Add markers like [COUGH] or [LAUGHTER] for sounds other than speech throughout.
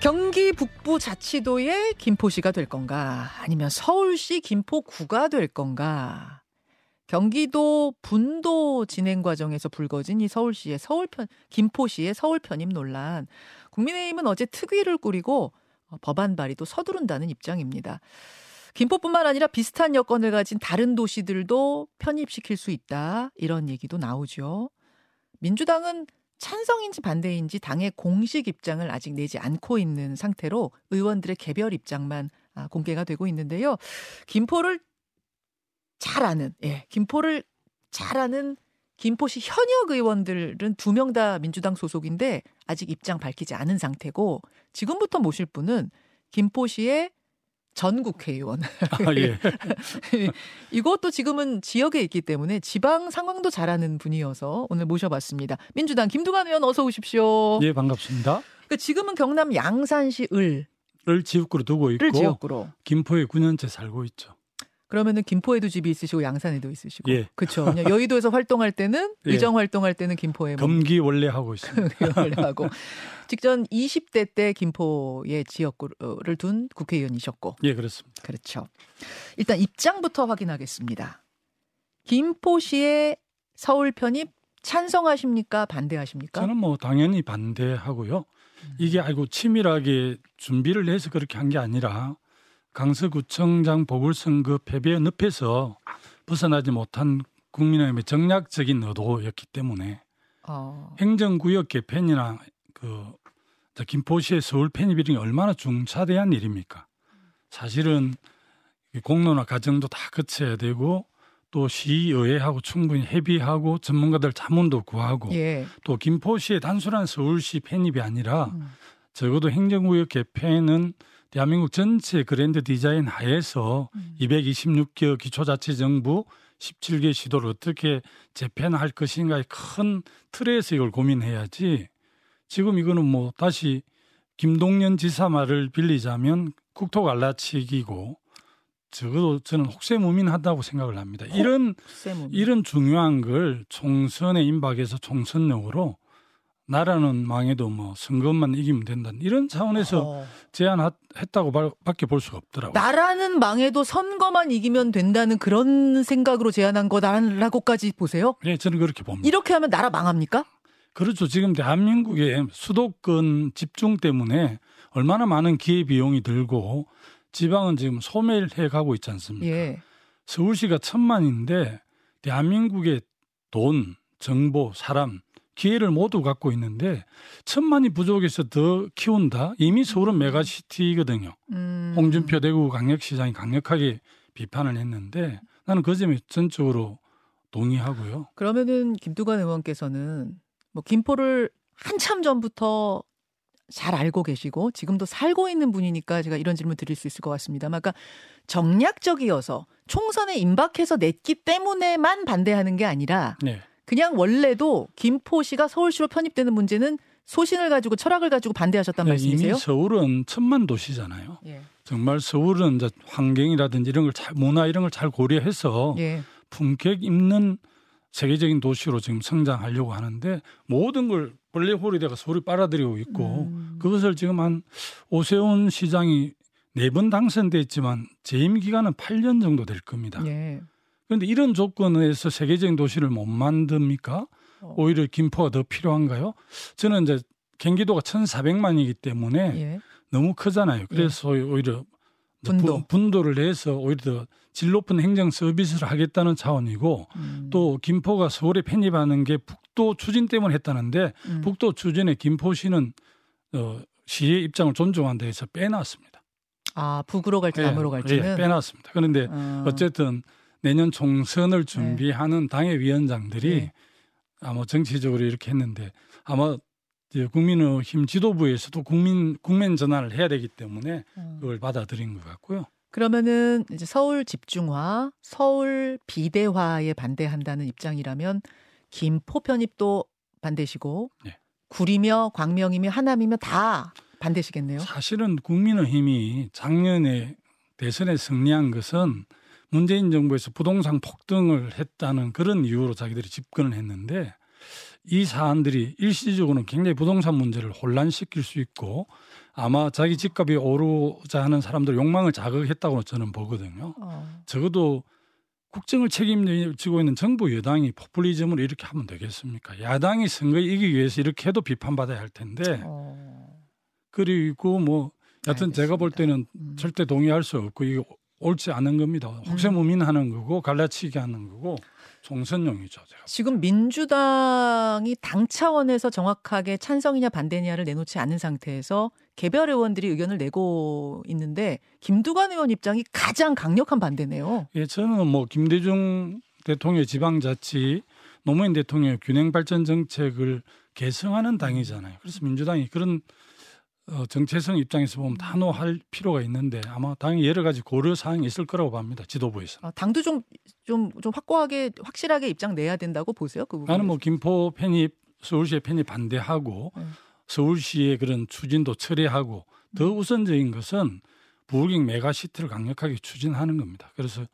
경기 북부 자치도의 김포시가 될 건가 아니면 서울시 김포구가 될 건가 경기도 분도 진행 과정에서 불거진 이 서울시의 서울편 김포시의 서울 편입 논란 국민의힘은 어제 특위를 꾸리고 어, 법안 발의도 서두른다는 입장입니다. 김포뿐만 아니라 비슷한 여건을 가진 다른 도시들도 편입시킬 수 있다 이런 얘기도 나오죠. 민주당은 찬성인지 반대인지 당의 공식 입장을 아직 내지 않고 있는 상태로 의원들의 개별 입장만 아, 공개가 되고 있는데요. 김포를 잘 아는, 예, 김포를 잘 아는 김포시 현역 의원들은 두 명 다 민주당 소속인데 아직 입장 밝히지 않은 상태고 지금부터 모실 분은 김포시의 전 국회의원. 아, 예. [LAUGHS] 이것도 지금은 지역에 있기 때문에 지방 상황도 잘하는 분이어서 오늘 모셔봤습니다. 민주당 김두관 의원 어서 오십시오. 예, 반갑습니다. 그러니까 지금은 경남 양산시 을. 을 지역구로 두고 있고 지역구로. 김포에 9년째 살고 있죠. 그러면은 김포에도 집이 있으시고 양산에도 있으시고. 예. 그렇죠. 여의도에서 활동할 때는 [LAUGHS] 예. 의정 활동할 때는 김포에 뭐. 검기 원래 하고 있습니다. [LAUGHS] 원래 하고. 직전 20대 때 김포의 지역구를 둔 국회의원이셨고. 예, 그렇습니다. 그렇죠. 일단 입장부터 확인하겠습니다. 김포시의 서울 편입 찬성하십니까? 반대하십니까? 저는 뭐 당연히 반대하고요. 음. 이게 아이고 치밀하게 준비를 해서 그렇게 한 게 아니라 강서구청장 보궐선거 패배의 늪에서 벗어나지 못한 국민의힘의 정략적인 의도였기 때문에 어. 행정구역 개편이나 그 김포시의 서울 편입이 얼마나 중차대한 일입니까? 사실은 공론화 과정도 다 거쳐야 되고 또 시의회하고 충분히 협의하고 전문가들 자문도 구하고 예. 또 김포시의 단순한 서울시 편입이 아니라 음. 적어도 행정구역 개편은 대한민국 전체 그랜드 디자인 하에서 음. 226개 기초자치정부 17개 시도를 어떻게 재편할 것인가의 큰 틀에서 이걸 고민해야지 지금 이거는 뭐 다시 김동연 지사 말을 빌리자면 국토 갈라치기고 적어도 저는 혹세무민하다고 생각을 합니다. 이런 혹세무민. 이런 중요한 걸 총선에 임박해서 총선용으로 나라는 망해도 뭐 선거만 이기면 된다 이런 차원에서 어. 제안했다고 밖에 볼 수가 없더라고요. 나라는 망해도 선거만 이기면 된다는 그런 생각으로 제안한 거다라고까지 보세요? 네, 저는 그렇게 봅니다. 이렇게 하면 나라 망합니까? 그렇죠. 지금 대한민국의 수도권 집중 때문에 얼마나 많은 기회 비용이 들고 지방은 지금 소멸해 가고 있지 않습니까? 예. 서울시가 천만인데 대한민국의 돈, 정보, 사람 기회를 모두 갖고 있는데 천만이 부족해서 더 키운다. 이미 서울은 음. 메가시티거든요. 음. 홍준표 대구 강력시장이 강력하게 비판을 했는데 나는 그 점에 전적으로 동의하고요. 그러면은 김두관 의원께서는 뭐 김포를 한참 전부터 잘 알고 계시고 지금도 살고 있는 분이니까 제가 이런 질문 드릴 수 있을 것 같습니다. 그러니까 정략적이어서 총선에 임박해서 냈기 때문에만 반대하는 게 아니라 네. 그냥 원래도 김포시가 서울시로 편입되는 문제는 소신을 가지고 철학을 가지고 반대하셨단 네, 말씀이세요? 이미 서울은 천만 도시잖아요. 예. 정말 서울은 이제 환경이라든지 이런 걸 잘, 문화 이런 걸 잘 고려해서 예. 품격 있는 세계적인 도시로 지금 성장하려고 하는데 모든 걸 블랙홀이 가 서울이 빨아들이고 있고 음. 그것을 지금 한 오세훈 시장이 네 번 당선됐지만 재임 기간은 8년 정도 될 겁니다. 예. 그런데 이런 조건에서 세계적인 도시를 못 만듭니까? 어. 오히려 김포가 더 필요한가요? 저는 이제 경기도가 1,400만이기 때문에 예. 너무 크잖아요. 그래서 예. 오히려 분도. 분도를 해서 오히려 질 높은 행정 서비스를 하겠다는 차원이고 음. 또 김포가 서울에 편입하는 게 북도 추진 때문에 했다는데 음. 북도 추진에 김포시는 어, 시의 입장을 존중한다 해서 빼놨습니다. 아 북으로 갈지 예, 남으로 갈지는 예, 빼놨습니다. 그런데 어. 어쨌든 내년 총선을 네. 준비하는 네. 당의 위원장들이 네. 아마 정치적으로 이렇게 했는데 아마 국민의힘 지도부에서도 국민 국면 전환을 해야 되기 때문에 음. 그걸 받아들인 것 같고요. 그러면은 이제 서울 집중화, 서울 비대화에 반대한다는 입장이라면 김포 편입도 반대시고 네. 구리며 광명이며 하남이며 다 반대시겠네요. 사실은 국민의힘이 작년에 대선에 승리한 것은 문재인 정부에서 부동산 폭등을 했다는 그런 이유로 자기들이 집권을 했는데 이 사안들이 일시적으로는 굉장히 부동산 문제를 혼란시킬 수 있고 아마 자기 집값이 오르자 하는 사람들 욕망을 자극했다고 저는 보거든요. 어. 적어도 국정을 책임지고 있는 정부 여당이 포퓰리즘을 이렇게 하면 되겠습니까? 야당이 선거에 이기기 위해서 이렇게 해도 비판받아야 할 텐데 어. 그리고 뭐 여튼 제가 볼 때는 음. 절대 동의할 수 없고 이게 옳지 않은 겁니다. 혹세무민하는 거고 갈라치기 하는 거고 총선용이죠. 제가. 지금 민주당이 당 차원에서 정확하게 찬성이냐 반대냐를 내놓지 않은 상태에서 개별 의원들이 의견을 내고 있는데 김두관 의원 입장이 가장 강력한 반대네요. 예, 저는 뭐 김대중 대통령의 지방자치 노무현 대통령의 균형 발전 정책을 개성하는 당이잖아요. 그래서 민주당이 그런 어, 정체성 입장에서 보면 단호할 필요가 있는데 아마 당이 여러 가지 고려 사항이 있을 거라고 봅니다. 지도부에서. 어, 당도 좀, 좀, 좀 확고하게, 확실하게 입장 내야 된다고 보세요. 그 부분. 나는 뭐 김포 편입, 서울시의 편입 반대하고 음. 서울시의 그런 추진도 철회하고 더 음. 우선적인 것은 부울경 메가시티를 강력하게 추진하는 겁니다. 그래서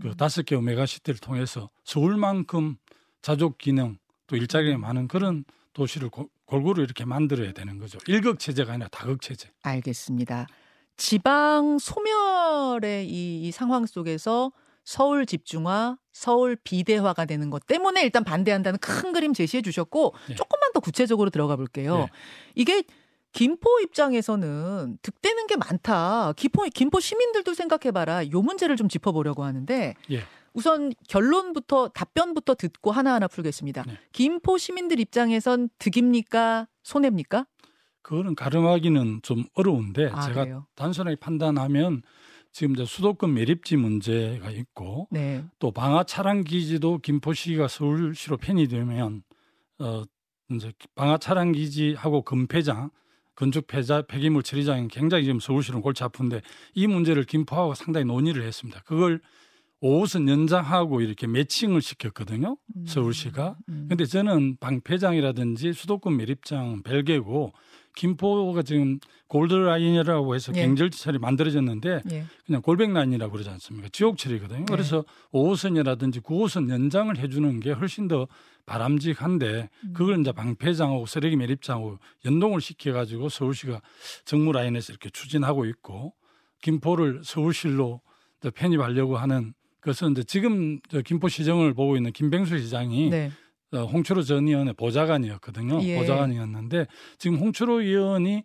그 음. 다섯 개의 메가시티를 통해서 서울만큼 자족 기능 또 일자리가 음. 많은 그런 도시를 고- 골고루 이렇게 만들어야 되는 거죠. 일극 체제가 아니라 다극 체제. 알겠습니다. 지방 소멸의 이, 이 상황 속에서 서울 집중화, 서울 비대화가 되는 것 때문에 일단 반대한다는 큰 그림 제시해 주셨고 네. 조금만 더 구체적으로 들어가 볼게요. 네. 이게 김포 입장에서는 득되는 게 많다. 김포, 김포 시민들도 생각해봐라. 요 문제를 좀 짚어보려고 하는데 예. 우선 결론부터 답변부터 듣고 하나하나 풀겠습니다. 네. 김포 시민들 입장에선 득입니까? 손해입니까? 그거는 가름하기는 좀 어려운데 아, 제가 그래요? 단순하게 판단하면 지금 이제 수도권 매립지 문제가 있고 네. 또 방화 차량 기지도 김포시가 서울시로 편입되면 어 이제 방화 차량 기지하고 금폐장 건축 폐자 폐기물 처리장이 굉장히 지금 서울시는 골치 아픈데 이 문제를 김포하고 상당히 논의를 했습니다. 그걸 5호선 연장하고 이렇게 매칭을 시켰거든요. 음. 서울시가. 음. 근데 저는 방폐장이라든지 수도권 매립장 별개고 김포가 지금 골드라인이라고 해서 예. 경절지철이 만들어졌는데 예. 그냥 골백라인이라고 그러지 않습니까? 지옥철이거든요. 네. 그래서 5호선이라든지 9호선 연장을 해주는 게 훨씬 더 바람직한데 음. 그걸 이제 방폐장하고 쓰레기 매립장하고 연동을 시켜가지고 서울시가 정무 라인에서 이렇게 추진하고 있고 김포를 서울시로 편입하려고 하는 것은 이제 지금 저 김포시정을 보고 있는 김병수 시장이 네. 어, 홍철호 전 의원의 보좌관이었거든요. 예. 보좌관이었는데 지금 홍철호 의원이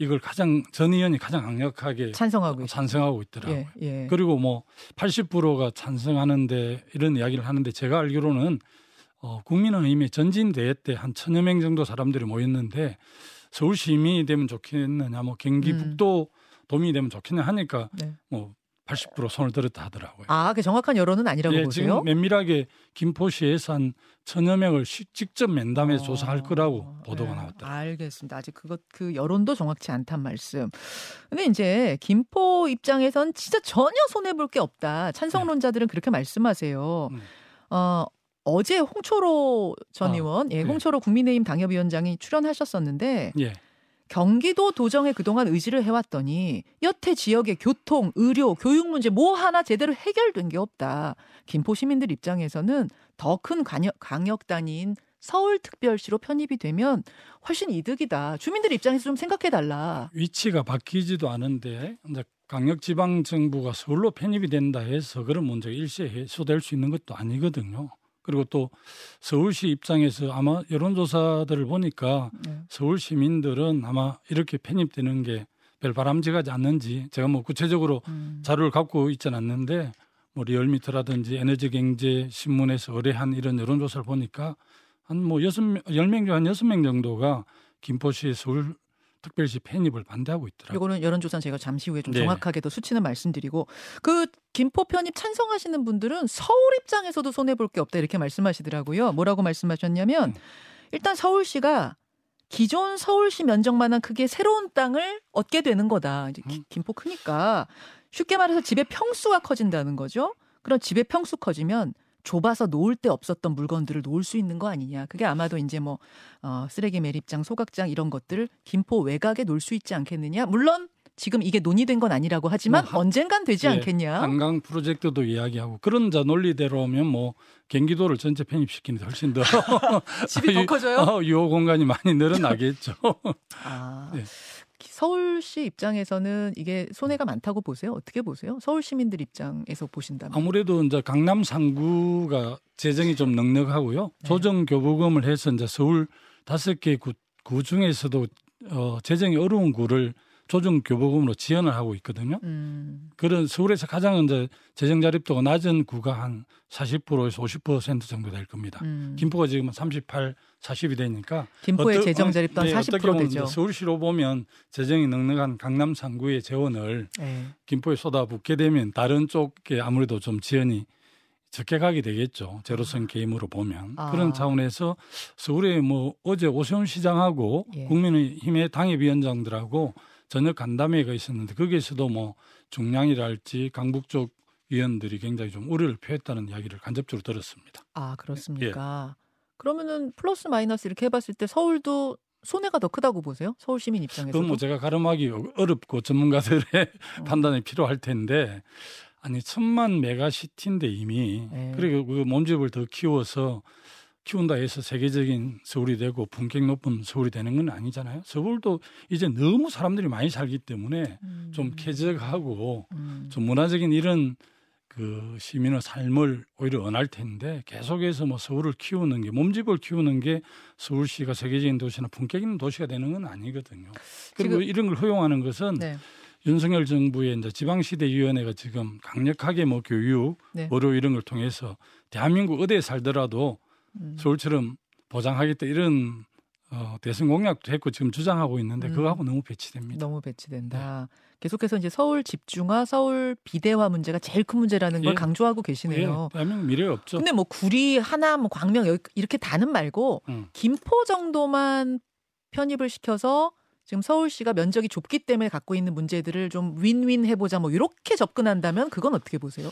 이걸 가장 전 의원이 가장 강력하게 찬성하고 있 찬성하고 있더라고요. 예. 예. 그리고 뭐 80%가 찬성하는데 이런 이야기를 하는데 제가 알기로는 어, 국민의힘의 전진대회 때 한 천여 명 정도 사람들이 모였는데 서울 시민이 되면 좋겠느냐, 뭐 경기 음. 북도 도민이 되면 좋겠냐 하니까 네. 뭐 80% 손을 들었다 하더라고요. 아, 그 정확한 여론은 아니라고 예, 보세요? 지금 면밀하게 김포시에서 한 천여 명을 시- 직접 면담해서 어. 조사할 거라고 보도가 네, 나왔더라고요. 알겠습니다. 아직 그것 그 여론도 정확치 않단 말씀. 근데 이제 김포 입장에선 진짜 전혀 손해 볼 게 없다. 찬성론자들은 그렇게 말씀하세요. 음. 어 어제 홍초로 전 아, 의원, 예, 네. 홍초로 국민의힘 당협위원장이 출연하셨었는데 예. 경기도 도정에 그동안 의지를 해왔더니 여태 지역의 교통, 의료, 교육 문제 뭐 하나 제대로 해결된 게 없다. 김포 시민들 입장에서는 더 큰 강력 단위인 서울특별시로 편입이 되면 훨씬 이득이다. 주민들 입장에서 좀 생각해 달라. 위치가 바뀌지도 않은데 이제 강력지방정부가 서울로 편입이 된다 해서 그런 문제가 일시에 해소될 수 있는 것도 아니거든요. 그리고 또 서울시 입장에서 아마 여론조사들을 보니까 네. 서울 시민들은 아마 이렇게 편입되는 게 별 바람직하지 않는지 제가 뭐 구체적으로 음. 자료를 갖고 있지는 않는데 뭐 리얼미터라든지 에너지경제 신문에서 의뢰한 이런 여론조사를 보니까 한 뭐 여섯 열명 중 한 여섯 명 정도가 김포시 서울 특별시 편입을 반대하고 있더라고요. 이거는 여론조사는 제가 잠시 후에 좀 네. 정확하게 더 수치는 말씀드리고 그 김포 편입 찬성하시는 분들은 서울 입장에서도 손해 볼 게 없다 이렇게 말씀하시더라고요. 뭐라고 말씀하셨냐면 음. 일단 서울시가 기존 서울시 면적만한 크기의 새로운 땅을 얻게 되는 거다. 이제 기- 음. 김포 크니까 쉽게 말해서 집의 평수가 커진다는 거죠. 그런 집의 평수 커지면 좁아서 놓을 데 없었던 물건들을 놓을 수 있는 거 아니냐. 그게 아마도 이제 뭐 어, 쓰레기 매립장, 소각장 이런 것들을 김포 외곽에 놓을 수 있지 않겠느냐. 물론 지금 이게 논의된 건 아니라고 하지만 뭐 한- 언젠간 되지 예, 않겠냐. 한강 프로젝트도 이야기하고 그런 자 논리대로면 뭐 경기도를 전체 편입시키는 데 훨씬 더 [LAUGHS] 집이 더 [LAUGHS] 유- 커져요? 어, 유호 공간이 많이 늘어나겠죠. 아, [LAUGHS] 네. 서울시 입장에서는 이게 손해가 많다고 보세요? 어떻게 보세요? 서울 시민들 입장에서 보신다면. 아무래도 이제 강남 상구가 재정이 좀 넉넉하고요. 네. 조정 교부금을 해서 이제 서울 다섯 개 구, 구 중에서도 어, 재정이 어려운 구를 조정 교부금으로 지원을 하고 있거든요. 음, 그런 서울에서 가장 이제 재정 자립도가 낮은 구가 한 40%에서 50% 정도 될 겁니다. 음. 김포가 지금 38, 40이 되니까 김포의 어떠- 재정 어, 자립도 한 네, 어떻게 40% 보면 되죠. 서울시로 보면 재정이 넉넉한 강남 상구의 재원을 네. 김포에 쏟아붓게 되면 다른 쪽에 아무래도 좀 지연이 적게 가게 되겠죠. 제로선 게임으로 보면 아. 그런 차원에서 서울에 뭐 어제 오세훈 시장하고 예. 국민의힘의 당협위원장들하고 저녁 간담회가 있었는데 거기에서도 뭐 중량이랄지 강북 쪽 위원들이 굉장히 좀 우려를 표했다는 이야기를 간접적으로 들었습니다. 아 그렇습니까? 그러면은 플러스 마이너스 이렇게 해봤을 때 서울도 손해가 더 크다고 보세요? 서울 시민 입장에서도. 그건 뭐 제가 가름하기 어렵고 전문가들의 어. [LAUGHS] 판단이 필요할 텐데 아니 천만 메가시티인데 이미 네. 그리고 그 몸집을 더 키워서 키운다 해서 세계적인 서울이 되고 품격 높은 서울이 되는 건 아니잖아요. 서울도 이제 너무 사람들이 많이 살기 때문에 음. 좀 쾌적하고 음. 좀 문화적인 이런 그 시민의 삶을 오히려 원할 텐데 계속해서 뭐 서울을 키우는 게 몸집을 키우는 게 서울시가 세계적인 도시나 품격 있는 도시가 되는 건 아니거든요. 그리고 이런 걸 허용하는 것은 네. 윤석열 정부의 이제 지방시대위원회가 지금 강력하게 뭐 교육, 네. 의료 이런 걸 통해서 대한민국 어디에 살더라도 음. 서울처럼 보장하겠다 이런 어, 대선 공약도 했고 지금 주장하고 있는데 음. 그거하고 너무 배치됩니다. 너무 배치된다. 네. 계속해서 이제 서울 집중화, 서울 비대화 문제가 제일 큰 문제라는 걸 예. 강조하고 계시네요. 예, 미래가 없죠. 근데 뭐 구리, 하남, 뭐 광명 이렇게 다는 말고 음. 김포 정도만 편입을 시켜서 지금 서울시가 면적이 좁기 때문에 갖고 있는 문제들을 좀 윈윈 해보자 뭐 이렇게 접근한다면 그건 어떻게 보세요?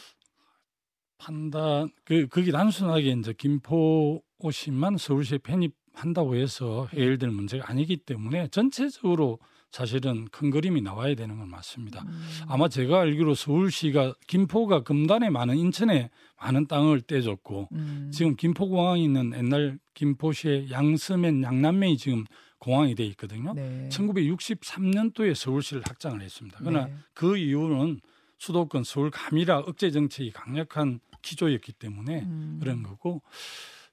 판단 그 그게 단순하게 이제 김포시만 서울시에 편입한다고 해서 해결될 문제가 아니기 때문에 전체적으로 사실은 큰 그림이 나와야 되는 건 맞습니다. 음. 아마 제가 알기로 서울시가 김포가 금단에 많은 인천에 많은 땅을 떼줬고 음. 지금 김포공항이 있는 옛날 김포시의 양서면 양남면이 지금 공항이 돼 있거든요. 네. 1963년도에 서울시를 확장을 했습니다. 그러나 네. 그 이유는 수도권 서울 감이라 억제 정책이 강력한 기조였기 때문에 음. 그런 거고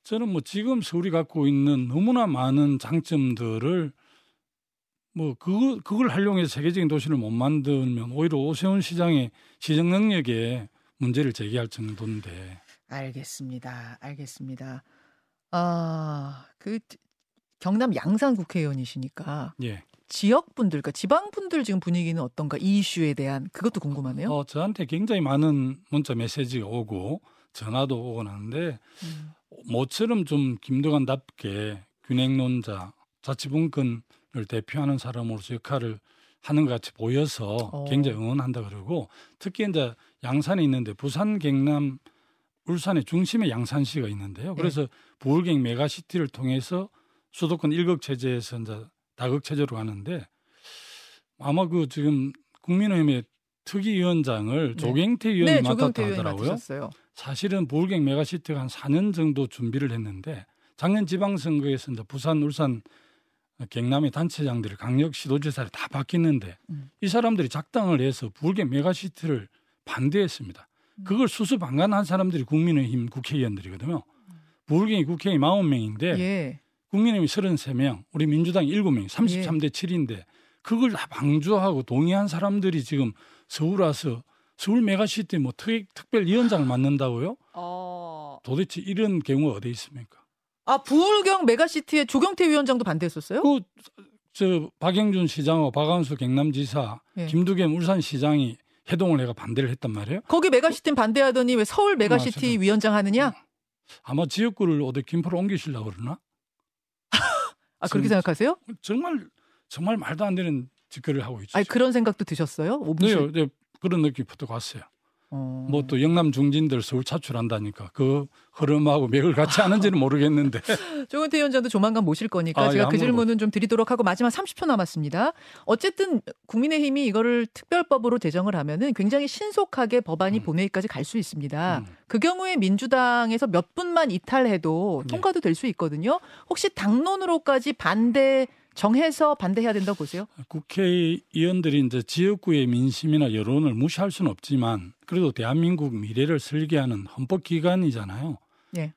저는 뭐 지금 서울이 갖고 있는 너무나 많은 장점들을 뭐 그거 그걸 활용해서 세계적인 도시를 못 만들면 오히려 오세훈 시장의 시정 능력에 문제를 제기할 정도인데 알겠습니다. 알겠습니다. 아, 그 경남 양산 국회의원이시니까 예. 지역 분들, 그러니까 지방 분들 지금 분위기는 어떤가 이 이슈에 대한 그것도 궁금하네요. 어 저한테 굉장히 많은 문자 메시지가 오고 전화도 오고 하는데 음. 모처럼 좀 김두관답게 균행론자 자치분권을 대표하는 사람으로서 역할을 하는 것 같이 보여서 어. 굉장히 응원한다 그러고 특히 이제 양산에 있는데 부산 경남 울산의 중심에 양산시가 있는데요. 그래서 부울경 메가시티를 통해서 수도권 일극 체제에서 이제 다극 체제로 가는데 아마 그 지금 국민의힘의 특위위원장을 네. 조경태 의원이 네, 맡았다 하더라고요. 맡으셨어요. 사실은 부울경 메가시티가 한 4년 정도 준비를 했는데 작년 지방선거에서 이제 부산, 울산, 경남의 단체장들이 강력 시도지사를 다 바뀌는데 음. 이 사람들이 작당을 해서 부울경 메가시티를 반대했습니다. 음. 그걸 수수방관한 사람들이 국민의힘 국회의원들이거든요. 부울경이 국회의원 40명인데 예. 국민의힘이 33명, 우리 민주당이 7명, 33대 7인데 그걸 다 방조하고 동의한 사람들이 지금 서울 와서 서울 메가시티 뭐 특, 특별위원장을 맡는다고요? 어. 도대체 이런 경우가 어디 있습니까? 아, 부울경 메가시티의 조경태 위원장도 반대했었어요? 그 저 박형준 시장하고 박완수 경남지사, 예. 김두겸 울산시장이 행동을 해가 반대를 했단 말이에요. 거기 메가시티는 반대하더니 왜 서울 메가시티 맞아요. 위원장 하느냐? 아마 지역구를 어디 김포로 옮기시려고 그러나? 아, 그렇게 정- 생각하세요? 정말 정말 말도 안 되는 짓거리를 하고 있죠. 아니, 그런 생각도 드셨어요? 네. 네, 그런 느낌부터 갔어요. 어. 뭐또 영남 중진들 서울 차출한다니까 그 흐름하고 맥을 같이 하는지는 모르겠는데 [LAUGHS] 조경태 위원장도 조만간 모실 거니까 아, 제가 예, 그 질문은 좀 드리도록 하고 마지막 30초 남았습니다. 어쨌든 국민의힘이 이거를 특별법으로 제정을 하면은 굉장히 신속하게 법안이 음. 본회의까지 갈 수 있습니다. 음. 그 경우에 민주당에서 몇 분만 이탈해도 예. 통과도 될 수 있거든요. 혹시 당론으로까지 반대 정해서 반대해야 된다고 보세요? 국회의원들이 이제 지역구의 민심이나 여론을 무시할 수는 없지만 그래도 대한민국 미래를 설계하는 헌법기관이잖아요. 예.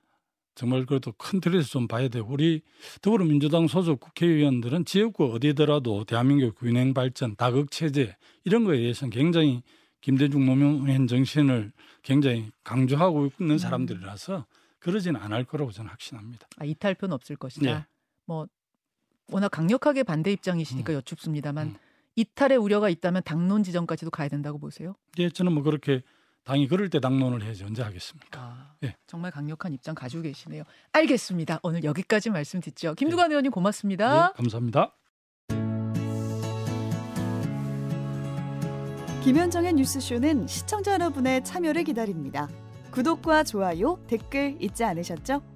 정말 그래도 큰 틀에서 좀 봐야 되고 우리 더불어민주당 소속 국회의원들은 지역구 어디더라도 대한민국 균형 발전, 다극 체제 이런 거에 대해서는 굉장히 김대중 노무현 정신을 굉장히 강조하고 있는 사람들이라서 그러지는 않을 거라고 저는 확신합니다. 아, 이탈표는 없을 것이다. 예. 뭐 워낙 강력하게 반대 입장이시니까 여쭙습니다만 음. 이탈의 우려가 있다면 당론 지정까지도 가야 된다고 보세요? 예, 저는 뭐 그렇게 당이 그럴 때 당론을 해야지 언제 하겠습니까? 아, 예. 정말 강력한 입장 가지고 계시네요. 알겠습니다. 오늘 여기까지 말씀 듣죠. 김두관 의원님 고맙습니다. 예, 감사합니다. 김현정의 뉴스쇼는 시청자 여러분의 참여를 기다립니다. 구독과 좋아요, 댓글 잊지 않으셨죠?